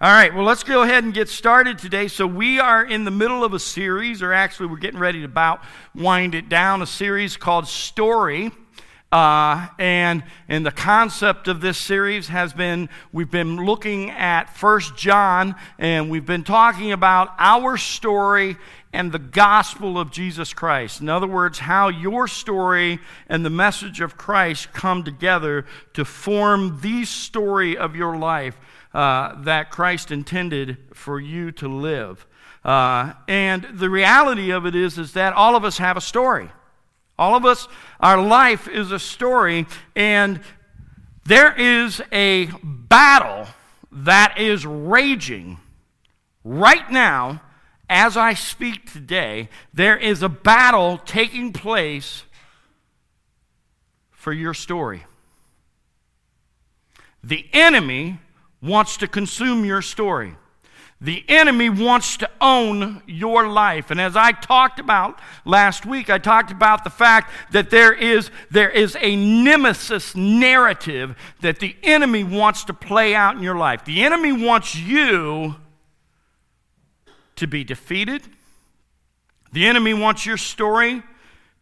All right, well, let's go ahead and get started today. So, we are in the middle of a series, or actually, we're getting ready to about wind it down, a series called Story. Uh, and, and the concept of this series has been we've been looking at First John, and we've been talking about our story and the gospel of Jesus Christ. In other words, how your story and the message of Christ come together to form the story of your life uh, that Christ intended for you to live. Uh, and the reality of it is, is that all of us have a story. All of us, our life is a story, and there is a battle that is raging right now as I speak today. There is a battle taking place for your story. The enemy wants to consume your story. The enemy wants to own your life. And as I talked about last week, I talked about the fact that there is, there is a nemesis narrative that the enemy wants to play out in your life. The enemy wants you to be defeated. The enemy wants your story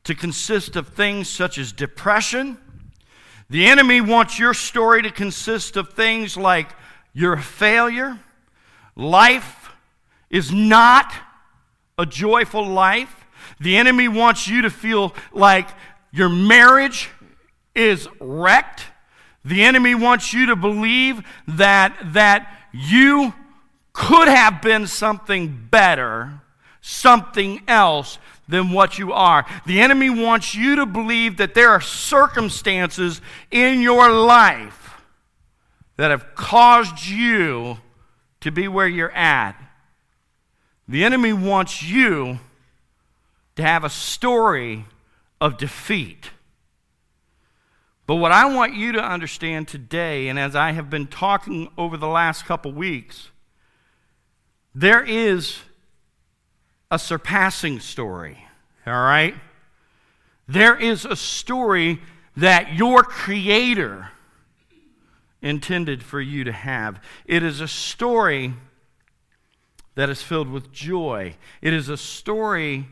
to consist of things such as depression. The enemy wants your story to consist of things like you're a failure. Life is not a joyful life. The enemy wants you to feel like your marriage is wrecked. The enemy wants you to believe that, that you could have been something better, something else than what you are. The enemy wants you to believe that there are circumstances in your life that have caused you to be where you're at. The enemy wants you to have a story of defeat. But what I want you to understand today, and as I have been talking over the last couple weeks, there is a surpassing story, all right? There is a story that your Creator intended for you to have. It is a story that is filled with joy. It is a story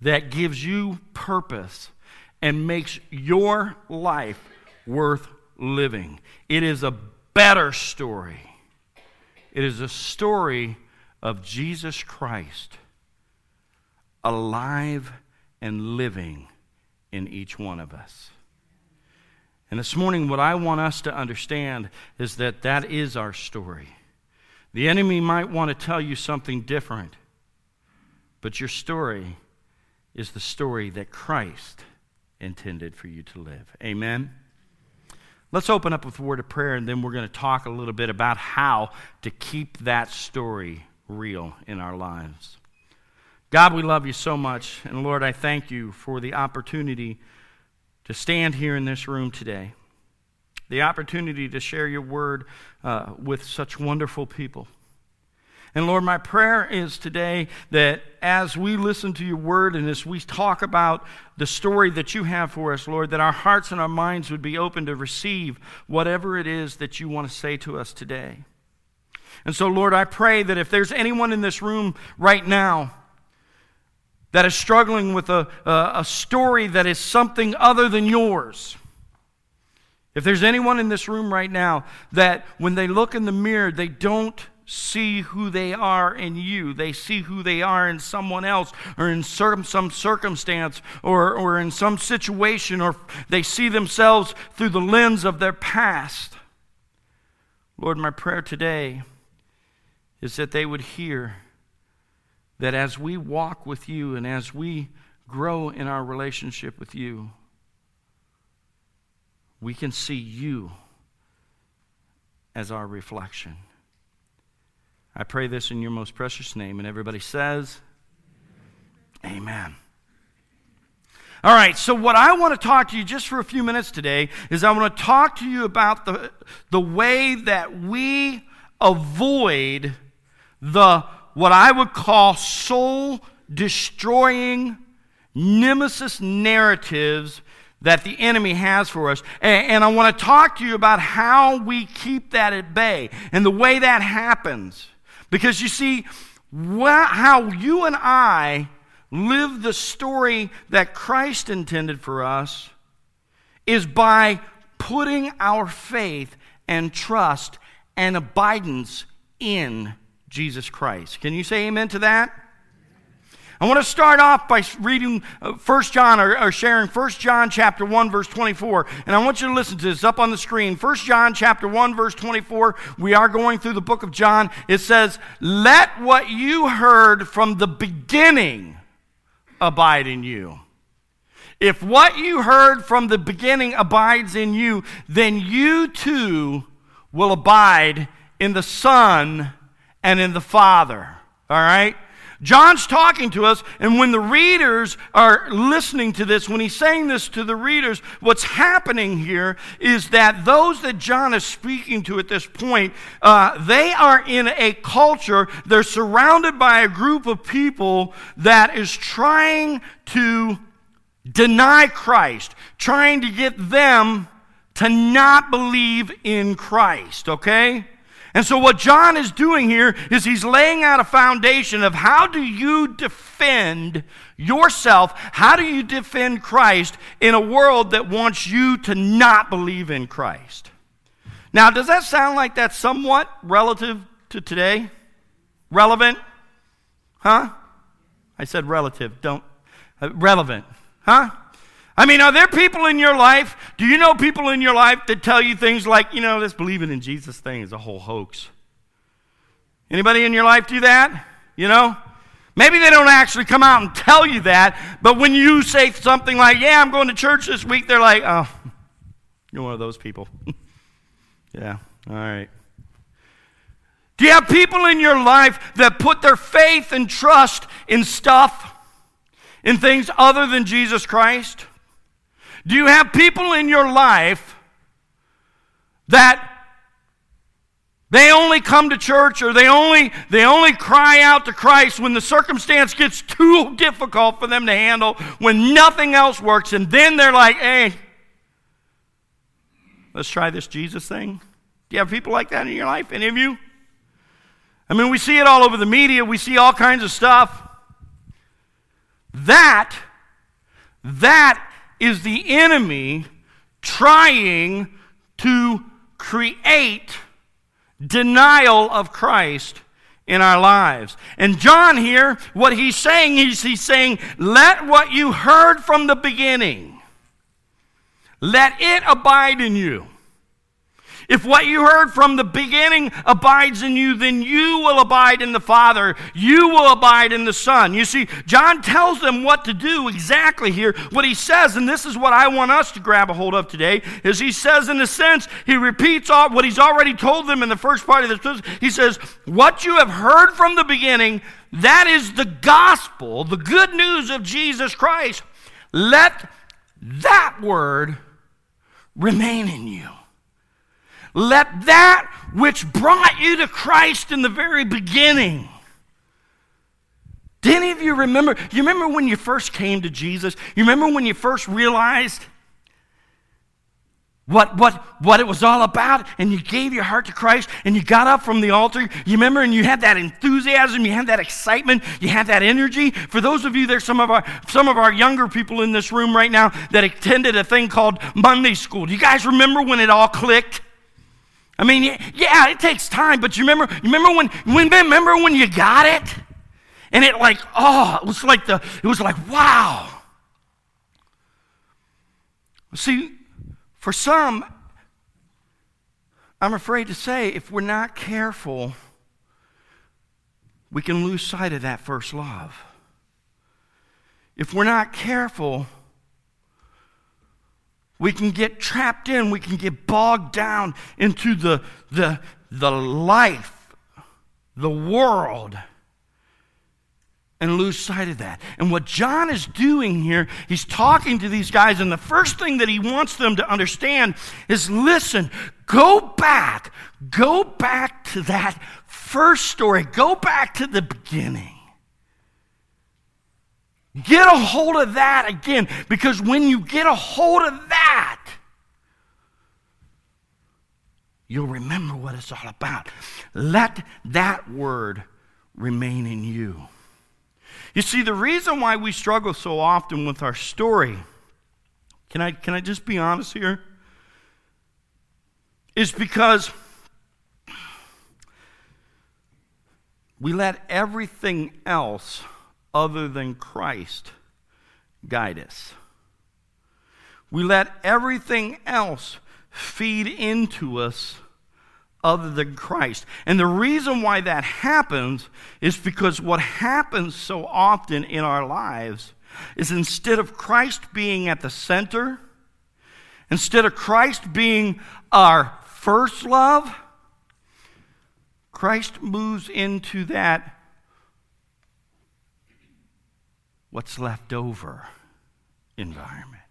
that gives you purpose and makes your life worth living. It is a better story. It is a story of Jesus Christ alive and living in each one of us. And this morning, what I want us to understand is that that is our story. The enemy might want to tell you something different, but your story is the story that Christ intended for you to live. Amen? Let's open up with a word of prayer, and then we're going to talk a little bit about how to keep that story real in our lives. God, we love you so much. And Lord, I thank you for the opportunity to stand here in this room today, the opportunity to share your word uh, with such wonderful people. And Lord, my prayer is today that as we listen to your word and as we talk about the story that you have for us, Lord, that our hearts and our minds would be open to receive whatever it is that you want to say to us today. And so, Lord, I pray that if there's anyone in this room right now that is struggling with a, a, a, story that is something other than yours. If there's anyone in this room right now that when they look in the mirror, they don't see who they are in you, they see who they are in someone else or in some circumstance or, or in some situation, or they see themselves through the lens of their past. Lord, my prayer today is that they would hear that as we walk with you and as we grow in our relationship with you, we can see you as our reflection. I pray this in your most precious name. And everybody says, Amen. All right, so what I want to talk to you just for a few minutes today is I want to talk to you about the, the way that we avoid the what I would call soul destroying nemesis narratives that the enemy has for us. And, and I want to talk to you about how we keep that at bay and the way that happens. Because you see, wh- how you and I live the story that Christ intended for us is by putting our faith and trust and abidance in Jesus Christ. Can you say amen to that? I want to start off by reading uh, 1 John or, or sharing 1 John chapter 1 verse 24. And I want you to listen to this up on the screen. 1 John chapter 1 verse 24. We are going through the book of John. It says, "Let what you heard from the beginning abide in you." If what you heard from the beginning abides in you, then you too will abide in the Son and in the Father. All right? John's talking to us, and when the readers are listening to this, when he's saying this to the readers, what's happening here is that those that John is speaking to at this point, uh, they are in a culture, they're surrounded by a group of people that is trying to deny Christ, trying to get them to not believe in Christ, okay? And so, what John is doing here is he's laying out a foundation of how do you defend yourself? How do you defend Christ in a world that wants you to not believe in Christ? Now, does that sound like that's somewhat relative to today? Relevant? Huh? I said relative, don't. Uh, relevant. Huh? I mean, are there people in your life? Do you know people in your life that tell you things like, you know, this believing in Jesus thing is a whole hoax? Anybody in your life do that? You know? Maybe they don't actually come out and tell you that, but when you say something like, yeah, I'm going to church this week, they're like, oh, you're one of those people. yeah, all right. Do you have people in your life that put their faith and trust in stuff, in things other than Jesus Christ? Do you have people in your life that they only come to church or they only they only cry out to Christ when the circumstance gets too difficult for them to handle, when nothing else works and then they're like, "Hey, let's try this Jesus thing." Do you have people like that in your life? Any of you? I mean, we see it all over the media. We see all kinds of stuff. That that is the enemy trying to create denial of Christ in our lives. And John here, what he's saying is he's saying, let what you heard from the beginning, let it abide in you. If what you heard from the beginning abides in you, then you will abide in the Father. You will abide in the Son. You see, John tells them what to do exactly here. What he says, and this is what I want us to grab a hold of today, is he says, in a sense, he repeats all, what he's already told them in the first part of this. He says, What you have heard from the beginning, that is the gospel, the good news of Jesus Christ. Let that word remain in you. Let that which brought you to Christ in the very beginning. Do any of you remember? You remember when you first came to Jesus? You remember when you first realized what, what, what it was all about and you gave your heart to Christ and you got up from the altar? You remember and you had that enthusiasm, you had that excitement, you had that energy? For those of you, there's some of our, some of our younger people in this room right now that attended a thing called Monday School. Do you guys remember when it all clicked? I mean, yeah, it takes time, but you remember, you remember when, when remember when you got it? And it like, oh, it was like the, it was like, wow. See, for some, I'm afraid to say, if we're not careful, we can lose sight of that first love. If we're not careful, we can get trapped in, we can get bogged down into the, the, the life, the world, and lose sight of that. And what John is doing here, he's talking to these guys, and the first thing that he wants them to understand is listen, go back, go back to that first story, go back to the beginning. Get a hold of that again, because when you get a hold of that, you'll remember what it's all about. Let that word remain in you. You see, the reason why we struggle so often with our story, can I, can I just be honest here? Is because we let everything else other than Christ guide us. We let everything else feed into us other than Christ. And the reason why that happens is because what happens so often in our lives is instead of Christ being at the center, instead of Christ being our first love, Christ moves into that what's left over environment.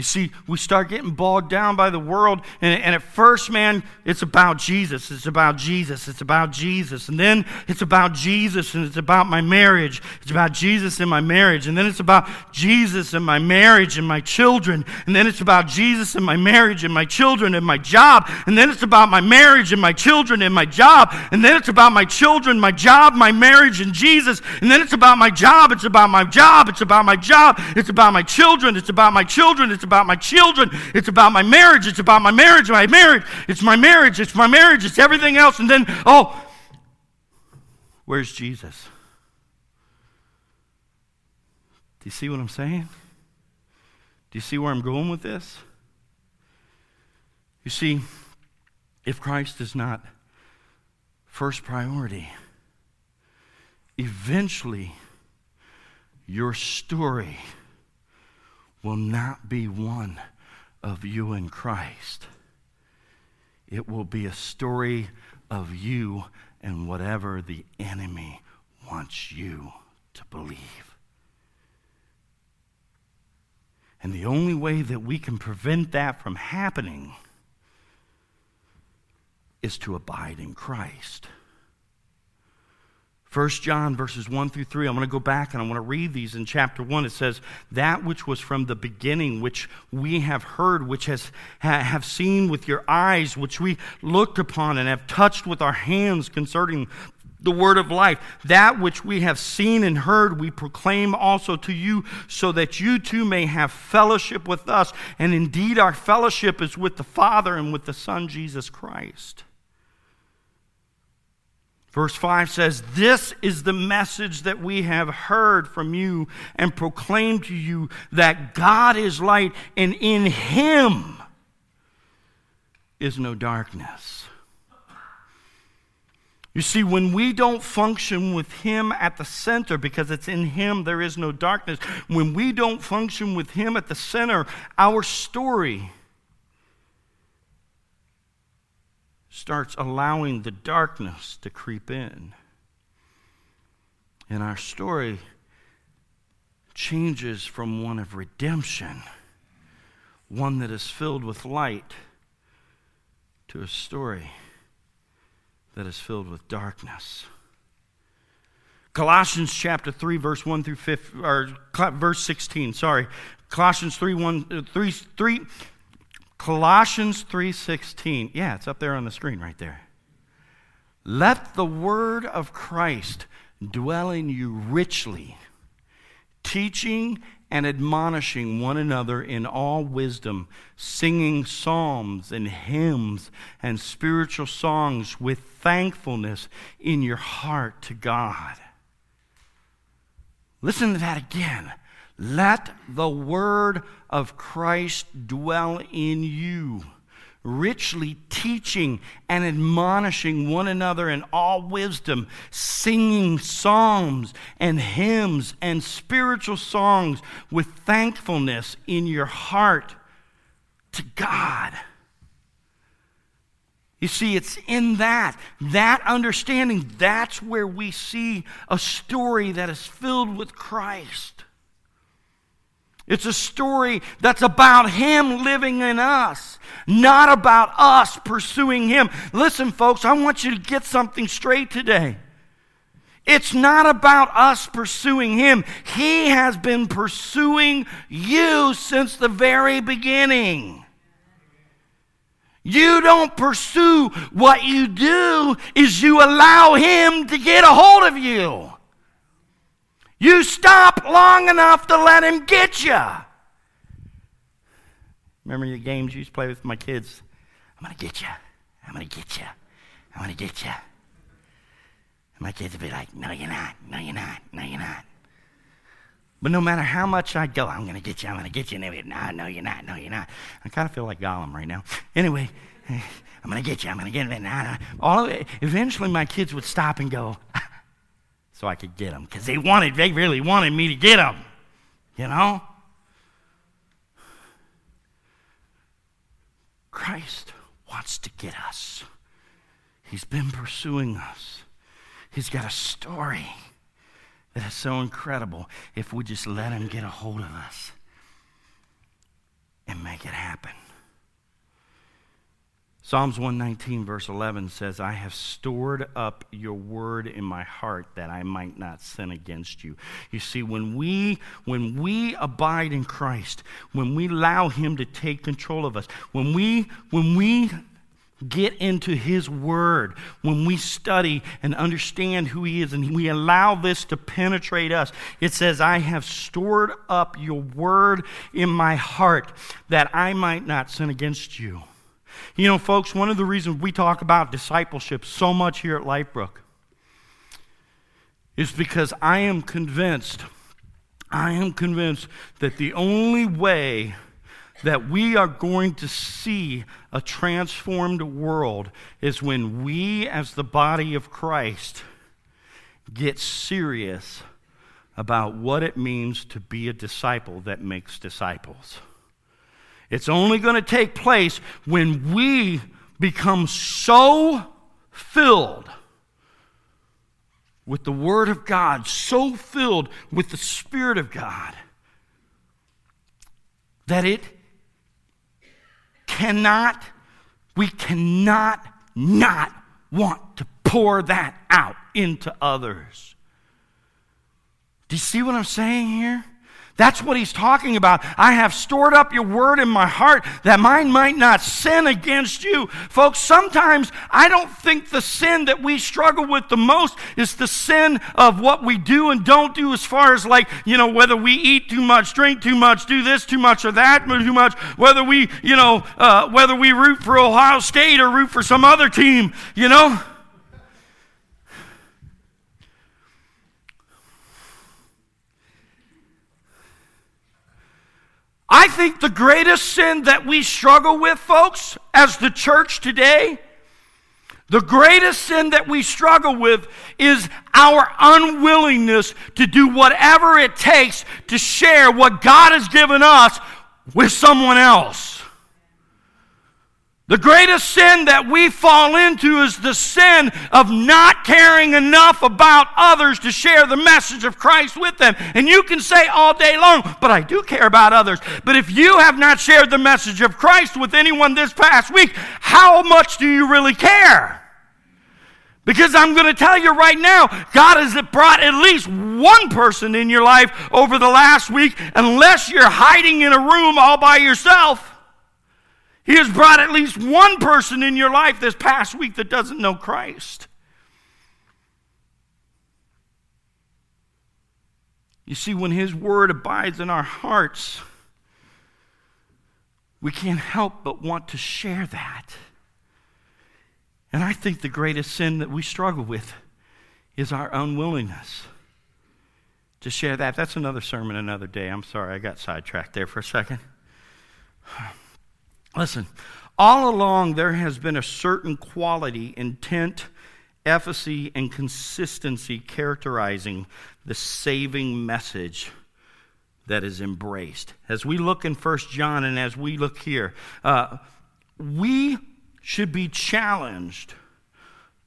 You see, we start getting bogged down by the world, and, and, at first, man, it's about Jesus. It's about Jesus. It's about Jesus. And then it's about Jesus, and it's about my marriage. It's about Jesus and my marriage. And then it's about Jesus and my marriage and my children. And then it's about Jesus and my marriage and my children and my job. And then it's about my marriage and my children and my job. And then it's about my children, my job, my marriage, and Jesus. And then it's about my job. It's about my job. It's about my job. It's about my children. It's about my children. It's about my children. It's about my marriage. It's about my marriage. My marriage. It's my marriage. It's my marriage. It's everything else. And then, oh, where's Jesus? Do you see what I'm saying? Do you see where I'm going with this? You see, if Christ is not first priority, eventually your story will not be one of you and Christ. It will be a story of you and whatever the enemy wants you to believe. And the only way that we can prevent that from happening is to abide in Christ. 1 John verses 1 through 3. I'm going to go back and I want to read these in chapter 1. It says, That which was from the beginning, which we have heard, which has have seen with your eyes, which we looked upon and have touched with our hands concerning the word of life. That which we have seen and heard, we proclaim also to you, so that you too may have fellowship with us. And indeed, our fellowship is with the Father and with the Son, Jesus Christ. Verse 5 says, This is the message that we have heard from you and proclaimed to you that God is light, and in him is no darkness. You see, when we don't function with Him at the center, because it's in Him there is no darkness, when we don't function with Him at the center, our story starts allowing the darkness to creep in. And our story changes from one of redemption, one that is filled with light, to a story that is filled with darkness. Colossians chapter 3 verse 1 through 5 or verse 16, sorry. Colossians 3 1 uh, 3 3 Colossians 3:16. Yeah, it's up there on the screen right there. Let the word of Christ dwell in you richly, teaching and admonishing one another in all wisdom, singing psalms and hymns and spiritual songs with thankfulness in your heart to God. Listen to that again. Let the word of Christ dwell in you, richly teaching and admonishing one another in all wisdom, singing psalms and hymns and spiritual songs with thankfulness in your heart to God. You see, it's in that, that understanding, that's where we see a story that is filled with Christ. It's a story that's about Him living in us, not about us pursuing Him. Listen, folks, I want you to get something straight today. It's not about us pursuing Him. He has been pursuing you since the very beginning. You don't pursue what you do is you allow him to get a hold of you. You stop long enough to let him get you. Remember the games you used to play with my kids? I'm going to get you. I'm going to get you. I'm going to get you. And my kids would be like, no, you're not. No, you're not. No, you're not. But no matter how much I go, I'm going to get you, I'm going to get you. And they would, no, no, you're not, no, you're not. I kind of feel like Gollum right now. Anyway, I'm going to get you, I'm going to get you. All of it, eventually, my kids would stop and go, so I could get them because they wanted, they really wanted me to get them, you know? Christ wants to get us. He's been pursuing us. He's got a story that is so incredible if we just let Him get a hold of us and make it happen. Psalms 119, verse 11 says, I have stored up your word in my heart that I might not sin against you. You see, when we, when we abide in Christ, when we allow Him to take control of us, when we, when we get into His Word, when we study and understand who He is, and we allow this to penetrate us, it says, I have stored up your Word in my heart that I might not sin against you. You know, folks, one of the reasons we talk about discipleship so much here at Lifebrook is because I am convinced, I am convinced that the only way that we are going to see a transformed world is when we, as the body of Christ, get serious about what it means to be a disciple that makes disciples. It's only going to take place when we become so filled with the Word of God, so filled with the Spirit of God, that it cannot, we cannot not want to pour that out into others. Do you see what I'm saying here? That's what he's talking about. I have stored up your word in my heart that mine might not sin against you. Folks, sometimes I don't think the sin that we struggle with the most is the sin of what we do and don't do, as far as like, you know, whether we eat too much, drink too much, do this too much or that too much, whether we, you know, uh, whether we root for Ohio State or root for some other team, you know. I think the greatest sin that we struggle with, folks, as the church today, the greatest sin that we struggle with is our unwillingness to do whatever it takes to share what God has given us with someone else. The greatest sin that we fall into is the sin of not caring enough about others to share the message of Christ with them. And you can say all day long, but I do care about others. But if you have not shared the message of Christ with anyone this past week, how much do you really care? Because I'm going to tell you right now, God has brought at least one person in your life over the last week, unless you're hiding in a room all by yourself. He has brought at least one person in your life this past week that doesn't know Christ. You see, when His Word abides in our hearts, we can't help but want to share that. And I think the greatest sin that we struggle with is our unwillingness to share that. That's another sermon another day. I'm sorry, I got sidetracked there for a second. Listen, all along there has been a certain quality, intent, efficacy, and consistency characterizing the saving message that is embraced. As we look in First John and as we look here, uh, we should be challenged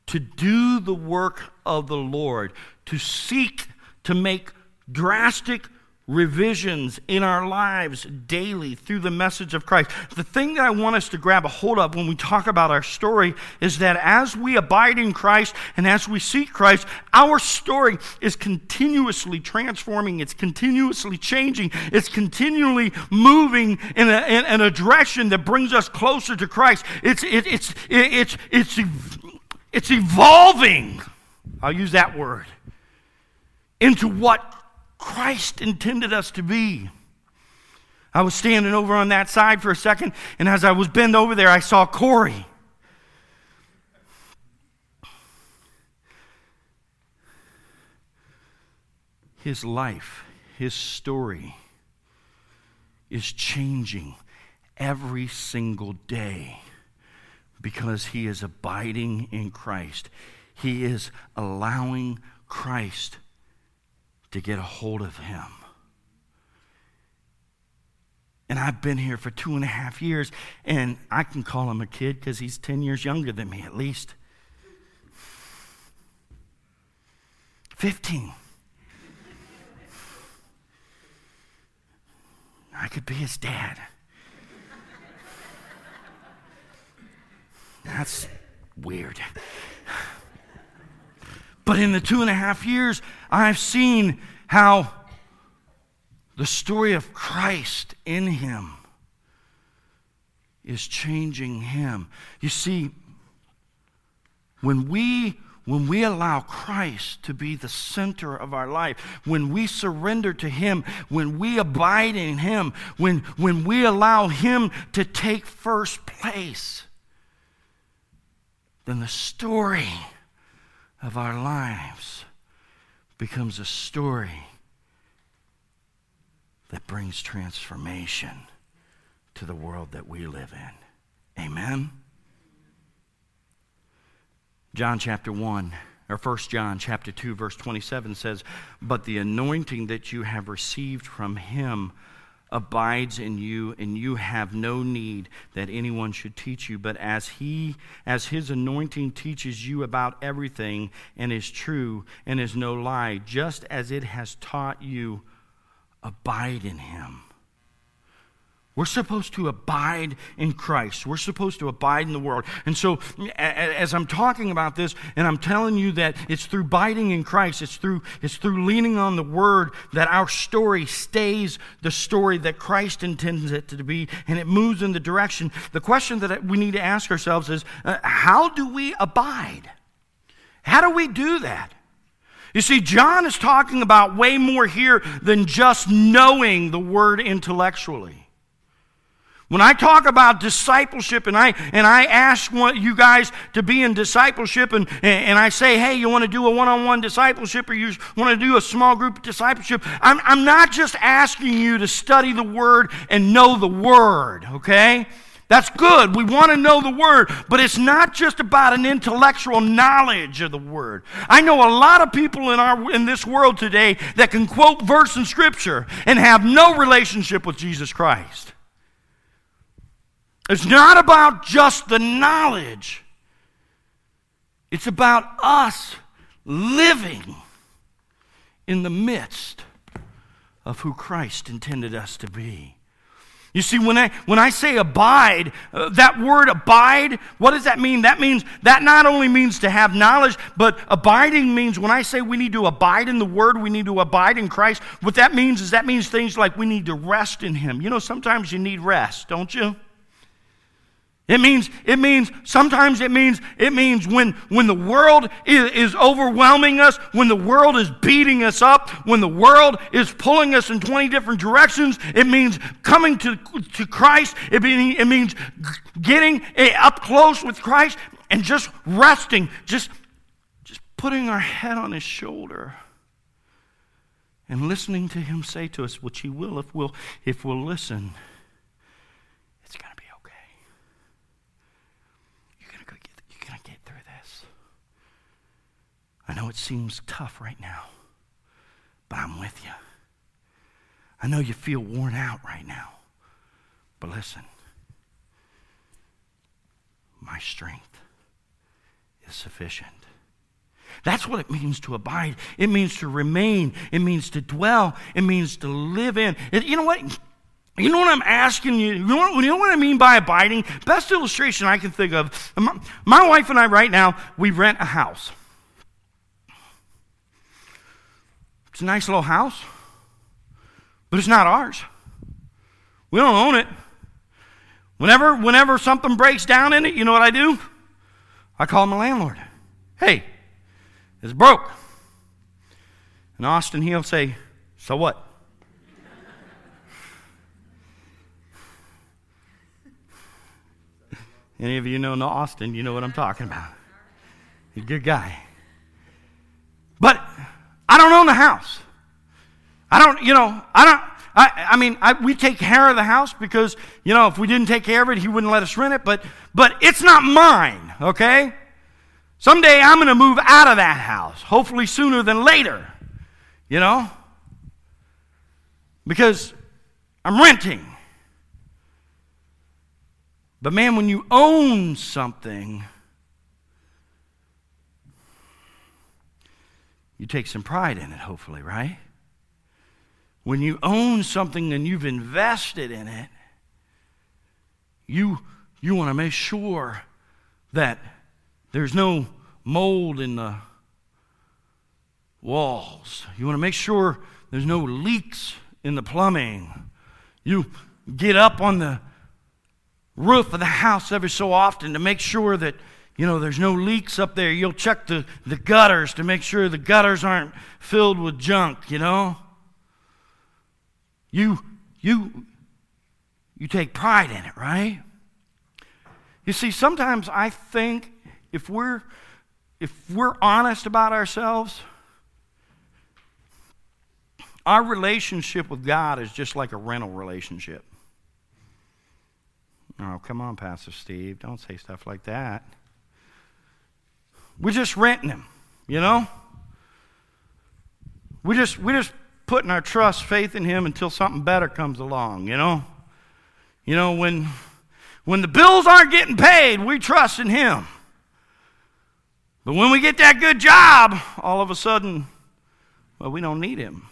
to do the work of the Lord, to seek to make drastic revisions in our lives daily through the message of Christ. The thing that I want us to grab a hold of when we talk about our story is that as we abide in Christ and as we seek Christ, our story is continuously transforming, it's continuously changing, it's continually moving in a, in, a direction that brings us closer to Christ. It's, it, it's, it, it's, it's, it's evolving. I'll use that word into what Christ intended us to be. I was standing over on that side for a second, and as I was bent over there, I saw Corey. His life, his story is changing every single day because he is abiding in Christ. He is allowing Christ to get a hold of him. And I've been here for two and a half years, and I can call him a kid because he's 10 years younger than me at least. 15. I could be his dad. That's weird. But in the two and a half years, I've seen how the story of Christ in him is changing him. You see, when we when we allow Christ to be the center of our life, when we surrender to Him, when we abide in Him, when, when we allow Him to take first place, then the story of our lives becomes a story that brings transformation to the world that we live in. Amen. John chapter 1 or 1 John chapter 2 verse 27 says, "But the anointing that you have received from him abides in you and you have no need that anyone should teach you. But as he as his anointing teaches you about everything and is true and is no lie just as it has taught you abide in him we're supposed to abide in Christ. We're supposed to abide in the world. And so, as I'm talking about this, and I'm telling you that it's through abiding in Christ, it's through, it's through leaning on the Word that our story stays the story that Christ intends it to be, and it moves in the direction. The question that we need to ask ourselves is uh, how do we abide? How do we do that? You see, John is talking about way more here than just knowing the Word intellectually. When I talk about discipleship and I, and I ask you guys to be in discipleship and, and I say, hey, you want to do a one on one discipleship or you want to do a small group discipleship, I'm, I'm not just asking you to study the Word and know the Word, okay? That's good. We want to know the Word, but it's not just about an intellectual knowledge of the Word. I know a lot of people in, our, in this world today that can quote verse in Scripture and have no relationship with Jesus Christ. It's not about just the knowledge, it's about us living in the midst of who Christ intended us to be. You see, when I, when I say abide, uh, that word abide, what does that mean? That means, that not only means to have knowledge, but abiding means when I say we need to abide in the Word, we need to abide in Christ, what that means is that means things like we need to rest in Him. You know, sometimes you need rest, don't you? It means, it means, sometimes it means, it means when, when the world is, is, overwhelming us, when the world is beating us up, when the world is pulling us in 20 different directions, it means coming to, to Christ. It, it means getting eh, up close with Christ and just resting, just, just putting our head on his shoulder and listening to him say to us, which he will if we'll, if we'll listen. I know it seems tough right now, but I'm with you. I know you feel worn out right now, but listen. My strength is sufficient. That's what it means to abide. It means to remain. It means to dwell. It means to live in. It, you know what? You know what I'm asking you? You know what, you know what, I mean by abiding? Best illustration I can think of. My, my wife and I, right now, we rent a house. It's a nice little house, but it's not ours. We don't own it. Whenever, whenever something breaks down in it, you know what I do? I call my landlord. Hey, it's broke. And Austin, he'll say, So what? Any of you know Austin, you know what I'm talking about. He's a good guy. But I don't own the house. I don't, you know, I don't, I, I mean, I, we take care of the house because, you know, if we didn't take care of it, he wouldn't let us rent it, but, but it's not mine, okay? Someday I'm going to move out of that house, hopefully sooner than later, you know? Because I'm renting. But man, when you own something, you take some pride in it, hopefully, right? When you own something and you've invested in it, you, you want to make sure that there's no mold in the walls. You want to make sure there's no leaks in the plumbing. You get up on the roof of the house every so often to make sure that you know there's no leaks up there you'll check the, the gutters to make sure the gutters aren't filled with junk you know you you you take pride in it right you see sometimes i think if we're if we're honest about ourselves our relationship with god is just like a rental relationship Oh, come on, Pastor Steve. Don't say stuff like that. We're just renting him, you know? We just we just putting our trust, faith in him until something better comes along, you know? You know, when when the bills aren't getting paid, we trust in him. But when we get that good job, all of a sudden, well, we don't need him.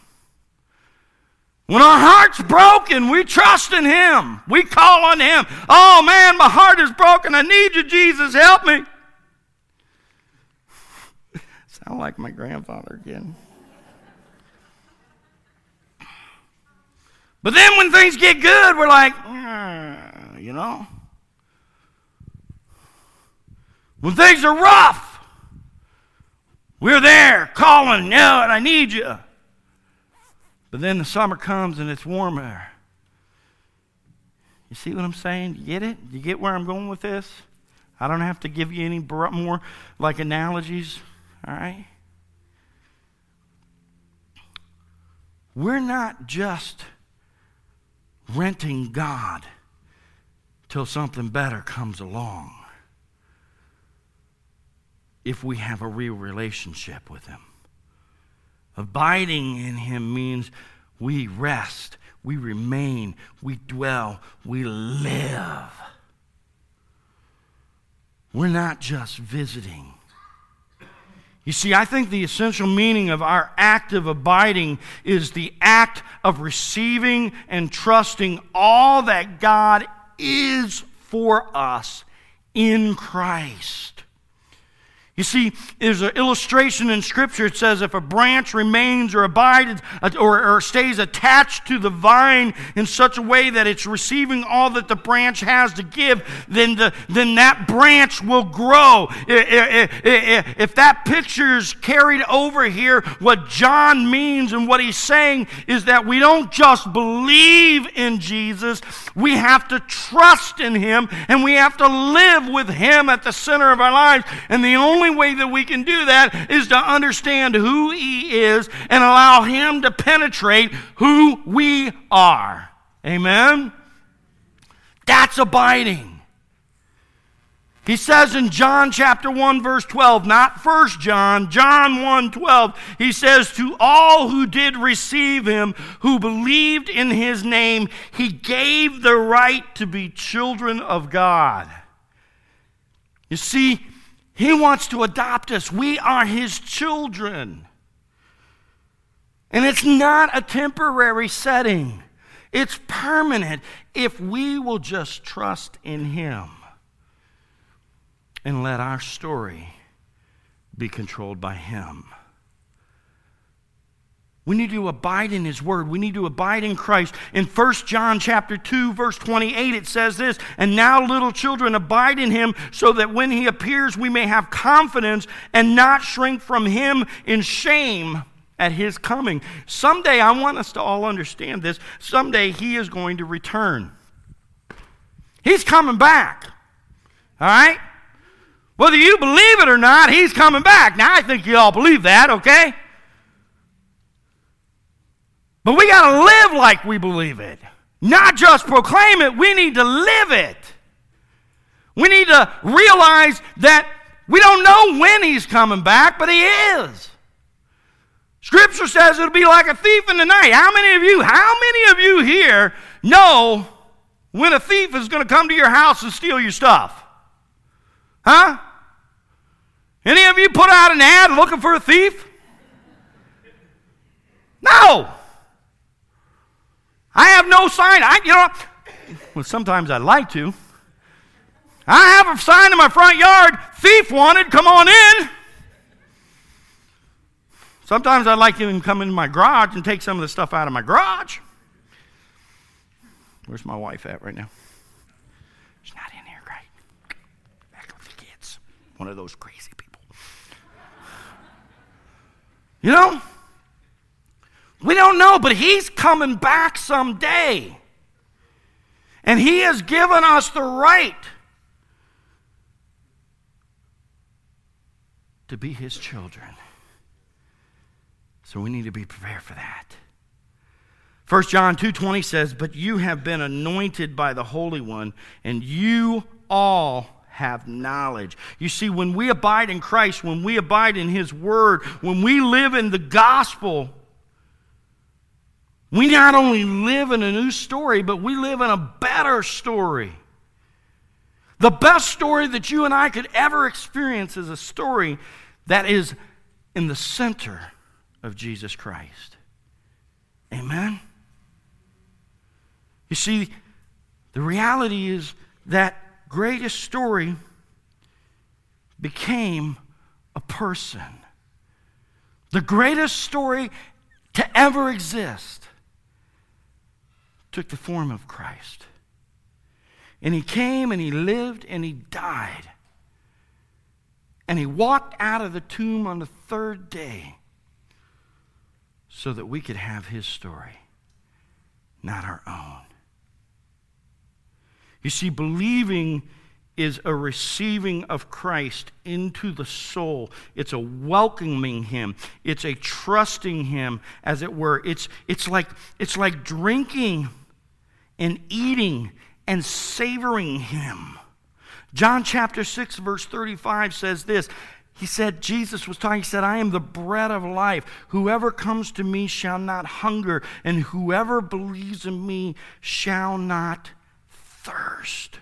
When our heart's broken, we trust in Him. We call on Him. Oh man, my heart is broken. I need you, Jesus. Help me. Sound like my grandfather again. But then when things get good, we're like, mm, you know. When things are rough, we're there calling, yeah, and I need you. But then the summer comes and it's warmer. You see what I'm saying? You get it? You get where I'm going with this? I don't have to give you any more like analogies, all right? We're not just renting God till something better comes along if we have a real relationship with Him. Abiding in Him means we rest, we remain, we dwell, we live. We're not just visiting. You see, I think the essential meaning of our act of abiding is the act of receiving and trusting all that God is for us in Christ. You see, there's an illustration in Scripture. It says if a branch remains or abides or, or, stays attached to the vine in such a way that it's receiving all that the branch has to give, then, the, then that branch will grow. If that picture is carried over here, what John means and what he's saying is that we don't just believe in Jesus, we have to trust in him and we have to live with him at the center of our lives. And the only way that we can do that is to understand who He is and allow Him to penetrate who we are. Amen? That's abiding. He says in John chapter 1 verse 12, not first John, John 1 12, he says, To all who did receive him, who believed in his name, he gave the right to be children of God. You see, He wants to adopt us. We are His children. And it's not a temporary setting, it's permanent if we will just trust in Him and let our story be controlled by Him. We need to abide in his word. We need to abide in Christ. In 1 John chapter 2 verse 28 it says this, "And now little children abide in him so that when he appears we may have confidence and not shrink from him in shame at his coming." Someday I want us to all understand this. Someday he is going to return. He's coming back. All right? Whether you believe it or not, he's coming back. Now I think you all believe that, okay? But we got to live like we believe it. Not just proclaim it, we need to live it. We need to realize that we don't know when he's coming back, but he is. Scripture says it'll be like a thief in the night. How many of you, how many of you here know when a thief is going to come to your house and steal your stuff? Huh? Any of you put out an ad looking for a thief? No. I have no sign. I, you know, well, sometimes I like to. I have a sign in my front yard thief wanted, come on in. Sometimes I'd like to even come into my garage and take some of the stuff out of my garage. Where's my wife at right now? She's not in here, right? Back with the kids. One of those crazy people. You know? We don't know, but He's coming back someday. And He has given us the right to be His children. So we need to be prepared for that. 1 John 2:20 says, "But you have been anointed by the Holy One, and you all have knowledge." You see, when we abide in Christ, when we abide in his word, when we live in the gospel, we not only live in a new story, but we live in a better story. The best story that you and I could ever experience is a story that is in the center of Jesus Christ. Amen? You see, the reality is that greatest story became a person. The greatest story to ever exist took the form of Christ. And he came and he lived and he died. And he walked out of the tomb on the third day so that we could have his story, not our own. You see, believing is a receiving of Christ into the soul. It's a welcoming him. It's a trusting him, as it were. It's, it's, like, it's like drinking and eating and savoring him. John chapter 6, verse 35 says this. He said, Jesus was talking, he said, I am the bread of life. Whoever comes to me shall not hunger, and whoever believes in me shall not thirst.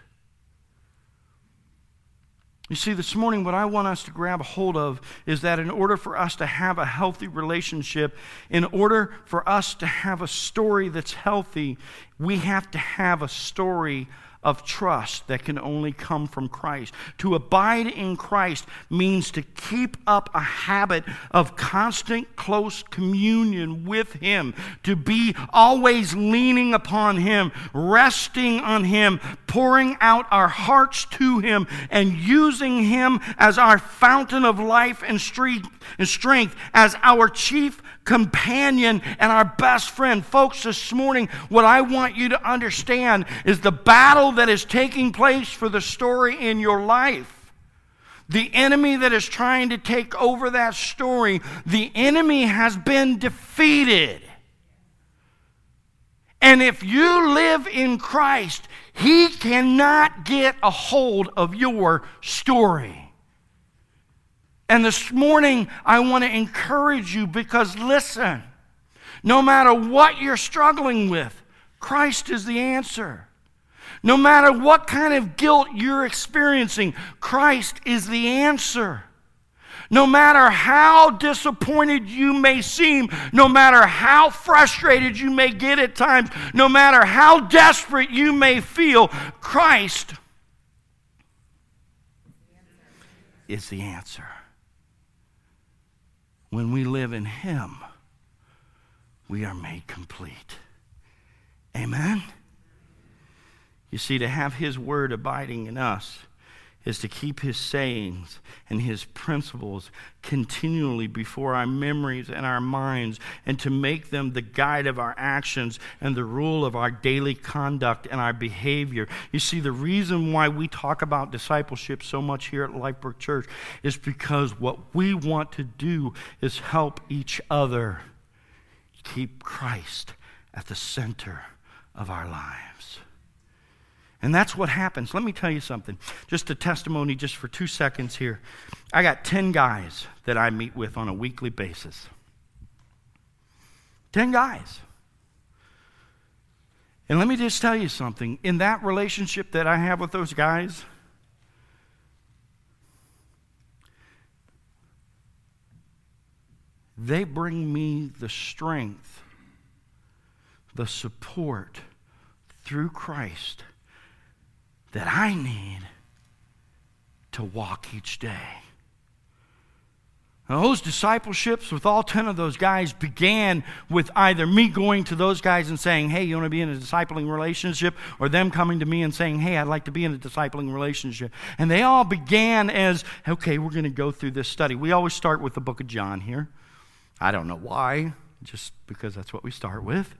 You see, this morning, what I want us to grab a hold of is that in order for us to have a healthy relationship, in order for us to have a story that's healthy, we have to have a story of trust that can only come from Christ. To abide in Christ means to keep up a habit of constant close communion with Him, to be always leaning upon Him, resting on Him, pouring out our hearts to Him, and using Him as our fountain of life and strength, as our chief companion and our best friend. Folks, this morning, what I want you to understand is the battle that is taking place for the story in your life. The enemy that is trying to take over that story, the enemy has been defeated. And if you live in Christ, he cannot get a hold of your story. And this morning, I want to encourage you because listen, no matter what you're struggling with, Christ is the answer. No matter what kind of guilt you're experiencing, Christ is the answer. No matter how disappointed you may seem, no matter how frustrated you may get at times, no matter how desperate you may feel, Christ is the answer. When we live in Him, we are made complete. Amen? You see, to have His Word abiding in us is to keep his sayings and his principles continually before our memories and our minds and to make them the guide of our actions and the rule of our daily conduct and our behavior. You see, the reason why we talk about discipleship so much here at Lifebrook Church is because what we want to do is help each other keep Christ at the center of our lives. And that's what happens. Let me tell you something. Just a testimony, just for two seconds here. I got 10 guys that I meet with on a weekly basis. 10 guys. And let me just tell you something. In that relationship that I have with those guys, they bring me the strength, the support through Christ that I need to walk each day. Now, those discipleships with all 10 of those guys began with either me going to those guys and saying, Hey, you want to be in a discipling relationship? Or them coming to me and saying, Hey, I'd like to be in a discipling relationship. And they all began as, Okay, we're going to go through this study. We always start with the book of John here. I don't know why, just because that's what we start with.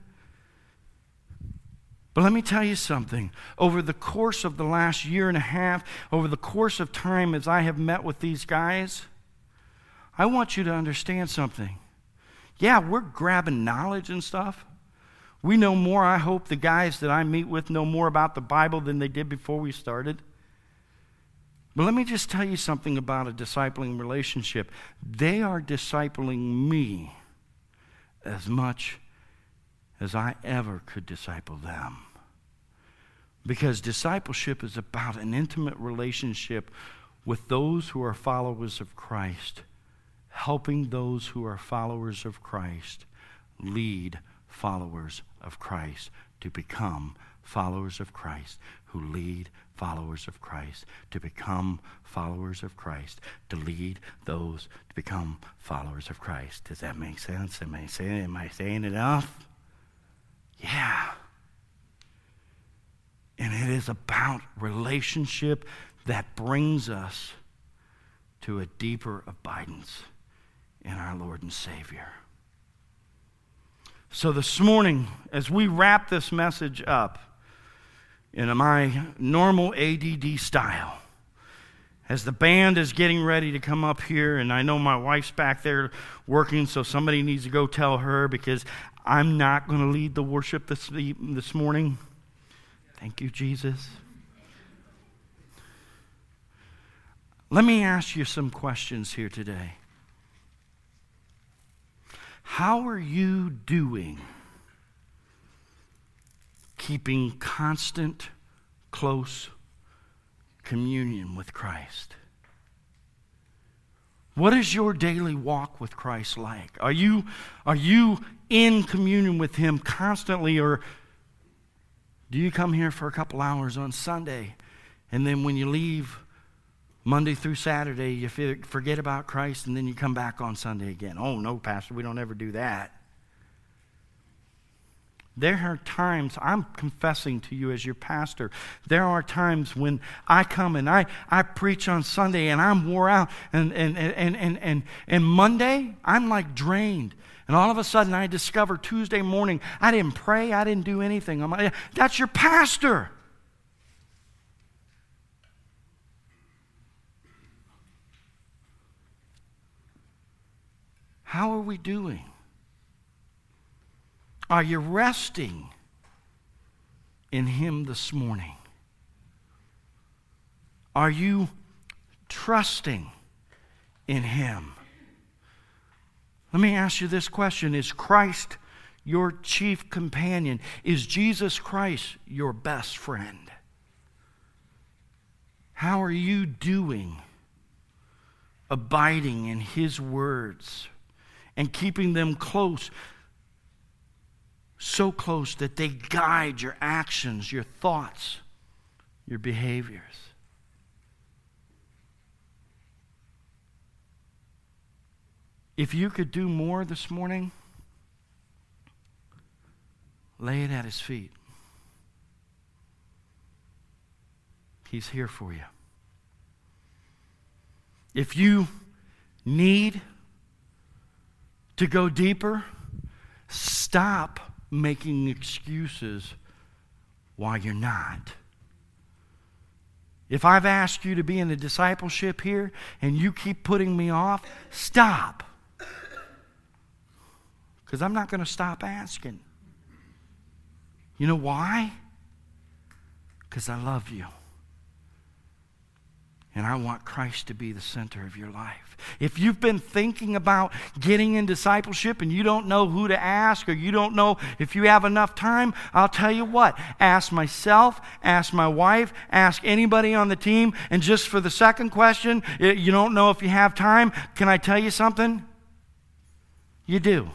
But let me tell you something. Over the course of the last year and a half, over the course of time as I have met with these guys, I want you to understand something. Yeah, we're grabbing knowledge and stuff. We know more, I hope the guys that I meet with know more about the Bible than they did before we started. But let me just tell you something about a discipling relationship. They are discipling me as much as I ever could disciple them. Because discipleship is about an intimate relationship with those who are followers of Christ, helping those who are followers of Christ lead followers of Christ to become followers of Christ, who lead followers of Christ to become followers of Christ, to lead those to become followers of Christ. Does that make sense? Am I saying, am I saying enough? Yeah. And it is about relationship that brings us to a deeper abidance in our Lord and Savior. So, this morning, as we wrap this message up in my normal ADD style, as the band is getting ready to come up here, and I know my wife's back there working, so somebody needs to go tell her because I'm not going to lead the worship this, this morning. Thank you, Jesus. Let me ask you some questions here today. How are you doing keeping constant, close communion with Christ? What is your daily walk with Christ like? Are you, are you in communion with Him constantly, or do you come here for a couple hours on Sunday and then when you leave Monday through Saturday, you forget about Christ and then you come back on Sunday again? Oh, no, Pastor, we don't ever do that. There are times, I'm confessing to you as your pastor, there are times when I come and I, I preach on Sunday and I'm wore out, and, and, and, and, and, and Monday, I'm like drained. And all of a sudden, I discover Tuesday morning, I didn't pray, I didn't do anything. I'm like, that's your pastor. How are we doing? Are you resting in Him this morning? Are you trusting in Him? Let me ask you this question Is Christ your chief companion? Is Jesus Christ your best friend? How are you doing abiding in His words and keeping them close? So close that they guide your actions, your thoughts, your behaviors. If you could do more this morning, lay it at his feet. He's here for you. If you need to go deeper, stop making excuses why you're not. If I've asked you to be in the discipleship here and you keep putting me off, stop because I'm not going to stop asking. You know why? Because I love you. And I want Christ to be the center of your life. If you've been thinking about getting in discipleship and you don't know who to ask or you don't know if you have enough time, I'll tell you what. Ask myself, ask my wife, ask anybody on the team. And just for the second question, you don't know if you have time, can I tell you something? You do.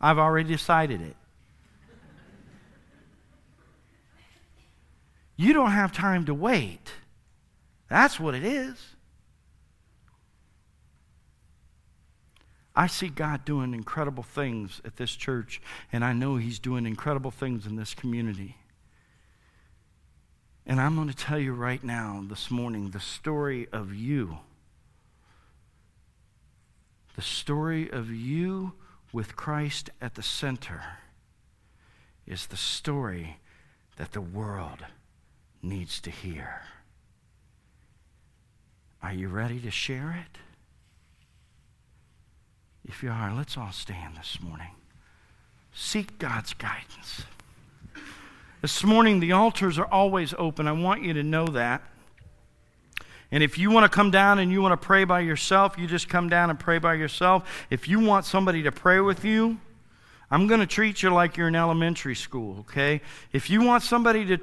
I've already decided it. You don't have time to wait. That's what it is. I see God doing incredible things at this church, and I know He's doing incredible things in this community. And I'm going to tell you right now, this morning, the story of you. The story of you with Christ at the center is the story that the world needs to hear. Are you ready to share it? If you are, let's all stand this morning. Seek God's guidance. This morning, the altars are always open. I want you to know that. And if you want to come down and you want to pray by yourself, you just come down and pray by yourself. If you want somebody to pray with you, I'm going to treat you like you're in elementary school, okay? If you want somebody to,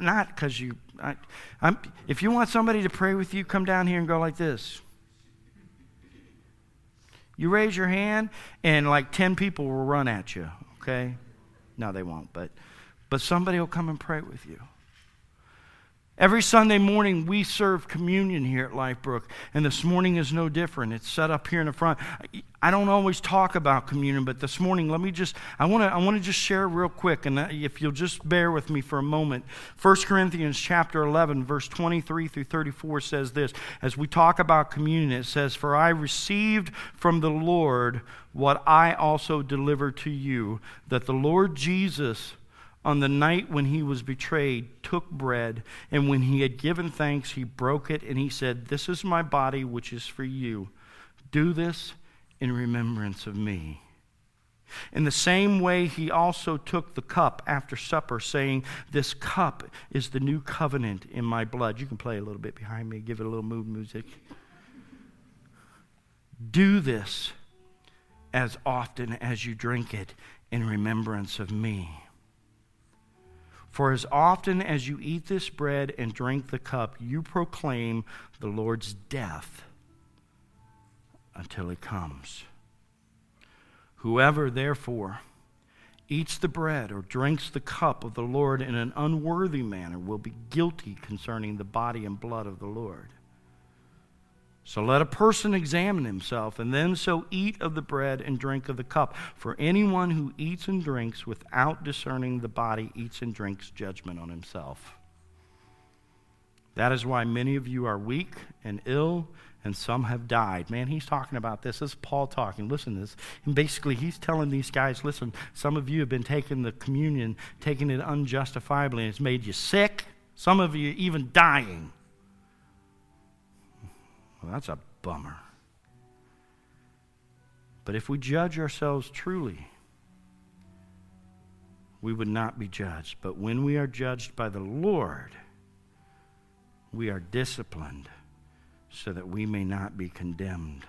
not because you, I, I'm, if you want somebody to pray with you, come down here and go like this. You raise your hand, and like 10 people will run at you, okay? No, they won't, but, but somebody will come and pray with you. Every Sunday morning, we serve communion here at Lifebrook, and this morning is no different. It's set up here in the front. I don't always talk about communion, but this morning, let me just, I want to I wanna just share real quick, and uh, if you'll just bear with me for a moment. 1 Corinthians chapter 11, verse 23 through 34 says this. As we talk about communion, it says, For I received from the Lord what I also delivered to you, that the Lord Jesus on the night when he was betrayed, took bread, and when he had given thanks, he broke it, and he said, This is my body, which is for you. Do this in remembrance of me. In the same way, he also took the cup after supper, saying, This cup is the new covenant in my blood. You can play a little bit behind me, give it a little mood music. Do this as often as you drink it in remembrance of me. For as often as you eat this bread and drink the cup, you proclaim the Lord's death until he comes. Whoever, therefore, eats the bread or drinks the cup of the Lord in an unworthy manner will be guilty concerning the body and blood of the Lord. So let a person examine himself, and then so eat of the bread and drink of the cup. For anyone who eats and drinks without discerning the body eats and drinks judgment on himself. That is why many of you are weak and ill, and some have died. Man, he's talking about this. This is Paul talking. Listen to this. And basically, he's telling these guys listen, some of you have been taking the communion, taking it unjustifiably, and it's made you sick. Some of you even dying. Well, that's a bummer. But if we judge ourselves truly, we would not be judged. But when we are judged by the Lord, we are disciplined so that we may not be condemned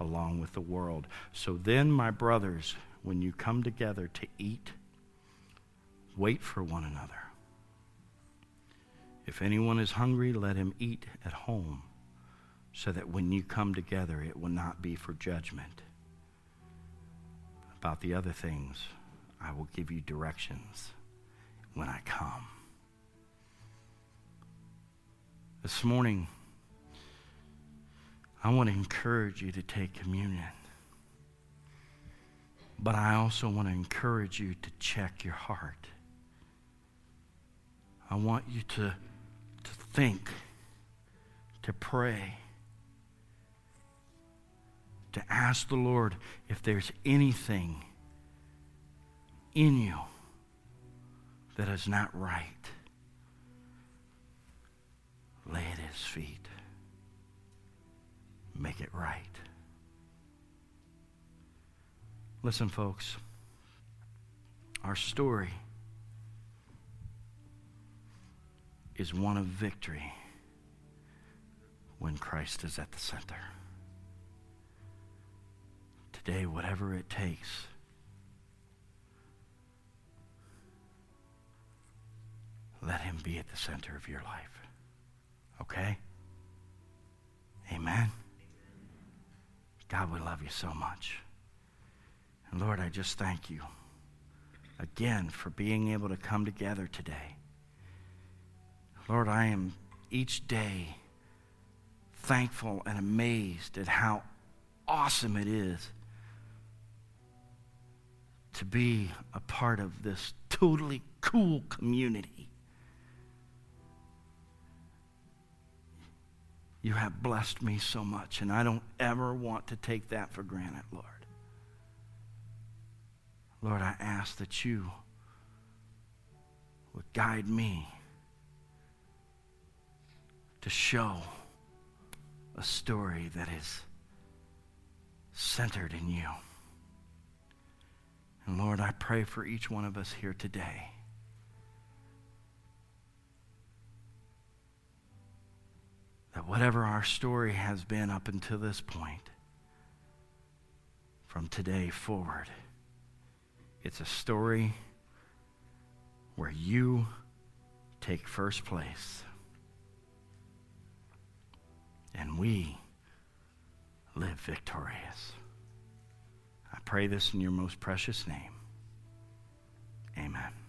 along with the world. So then, my brothers, when you come together to eat, wait for one another. If anyone is hungry, let him eat at home, so that when you come together, it will not be for judgment. About the other things, I will give you directions when I come. This morning, I want to encourage you to take communion. But I also want to encourage you to check your heart. I want you to, to think, to pray, to ask the Lord if there's anything in you that is not right. Lay it at his feet. Make it right. Listen, folks, our story is one of victory when Christ is at the center. Today, whatever it takes, let him be at the center of your life. Okay? Amen. God, we love you so much. And Lord, I just thank you again for being able to come together today. Lord, I am each day thankful and amazed at how awesome it is to be a part of this totally cool community. You have blessed me so much, and I don't ever want to take that for granted, Lord. Lord, I ask that you would guide me to show a story that is centered in you. And Lord, I pray for each one of us here today. That whatever our story has been up until this point, from today forward, it's a story where you take first place and we live victorious. I pray this in your most precious name. Amen.